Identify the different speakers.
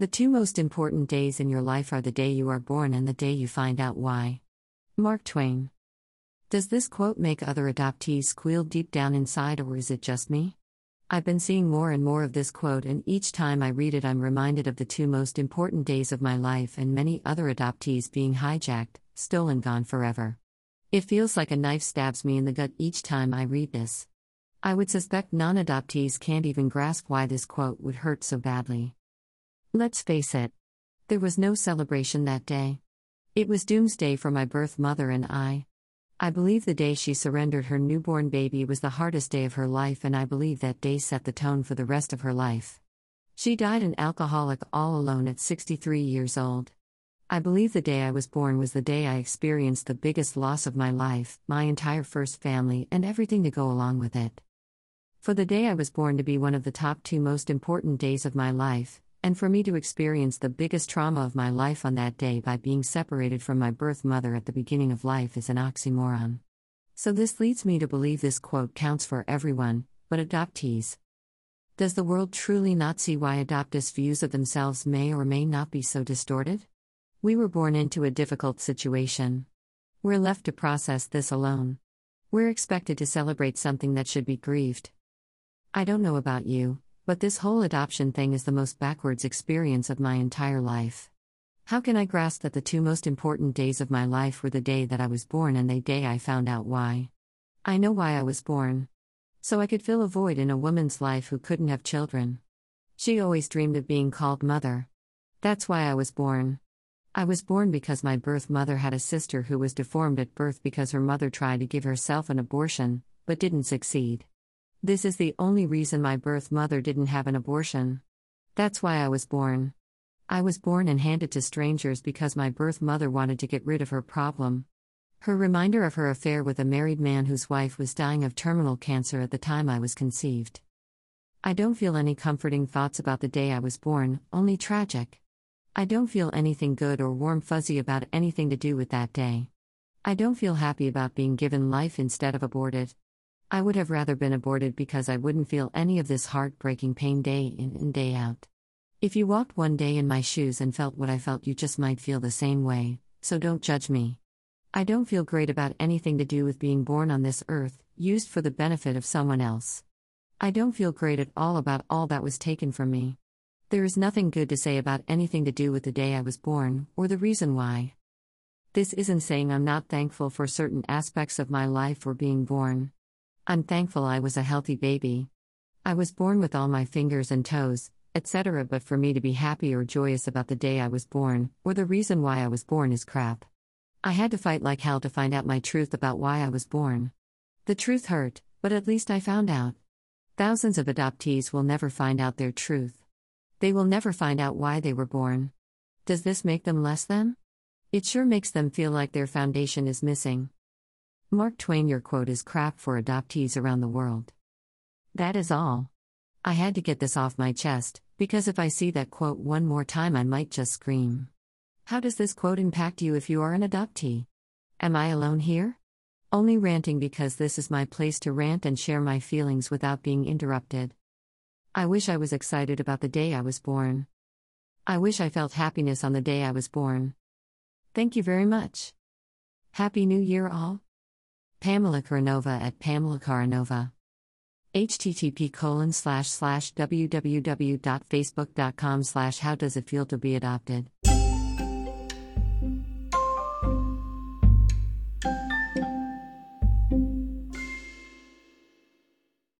Speaker 1: The two most important days in your life are the day you are born and the day you find out why. Mark Twain. Does this quote make other adoptees squeal deep down inside, or is it just me? I've been seeing more and more of this quote, and each time I read it, I'm reminded of the two most important days of my life and many other adoptees being hijacked, stolen, gone forever. It feels like a knife stabs me in the gut each time I read this. I would suspect non adoptees can't even grasp why this quote would hurt so badly. Let's face it, there was no celebration that day. It was doomsday for my birth mother and I. I believe the day she surrendered her newborn baby was the hardest day of her life, and I believe that day set the tone for the rest of her life. She died an alcoholic all alone at 63 years old. I believe the day I was born was the day I experienced the biggest loss of my life, my entire first family, and everything to go along with it. For the day I was born to be one of the top two most important days of my life, and for me to experience the biggest trauma of my life on that day by being separated from my birth mother at the beginning of life is an oxymoron. So, this leads me to believe this quote counts for everyone, but adoptees. Does the world truly not see why adoptees' views of themselves may or may not be so distorted? We were born into a difficult situation. We're left to process this alone. We're expected to celebrate something that should be grieved. I don't know about you, but this whole adoption thing is the most backwards experience of my entire life. How can I grasp that the two most important days of my life were the day that I was born and the day I found out why? I know why I was born. So I could fill a void in a woman's life who couldn't have children. She always dreamed of being called mother. That's why I was born. I was born because my birth mother had a sister who was deformed at birth because her mother tried to give herself an abortion, but didn't succeed. This is the only reason my birth mother didn't have an abortion. That's why I was born. I was born and handed to strangers because my birth mother wanted to get rid of her problem. Her reminder of her affair with a married man whose wife was dying of terminal cancer at the time I was conceived. I don't feel any comforting thoughts about the day I was born, only tragic. I don't feel anything good or warm fuzzy about anything to do with that day. I don't feel happy about being given life instead of aborted. I would have rather been aborted because I wouldn't feel any of this heartbreaking pain day in and day out. If you walked one day in my shoes and felt what I felt, you just might feel the same way, so don't judge me. I don't feel great about anything to do with being born on this earth, used for the benefit of someone else. I don't feel great at all about all that was taken from me. There is nothing good to say about anything to do with the day I was born, or the reason why. This isn't saying I'm not thankful for certain aspects of my life or being born. I'm thankful I was a healthy baby. I was born with all my fingers and toes, etc., but for me to be happy or joyous about the day I was born, or the reason why I was born, is crap. I had to fight like hell to find out my truth about why I was born. The truth hurt, but at least I found out. Thousands of adoptees will never find out their truth. They will never find out why they were born. Does this make them less than? It sure makes them feel like their foundation is missing. Mark Twain, your quote is crap for adoptees around the world. That is all. I had to get this off my chest, because if I see that quote one more time, I might just scream. How does this quote impact you if you are an adoptee? Am I alone here? Only ranting because this is my place to rant and share my feelings without being interrupted. I wish I was excited about the day I was born. I wish I felt happiness on the day I was born. Thank you very much. Happy New Year, all. Pamela Karanova at Pamela Karanova. http colon slash slash www.facebook.com slash how does it feel to be adopted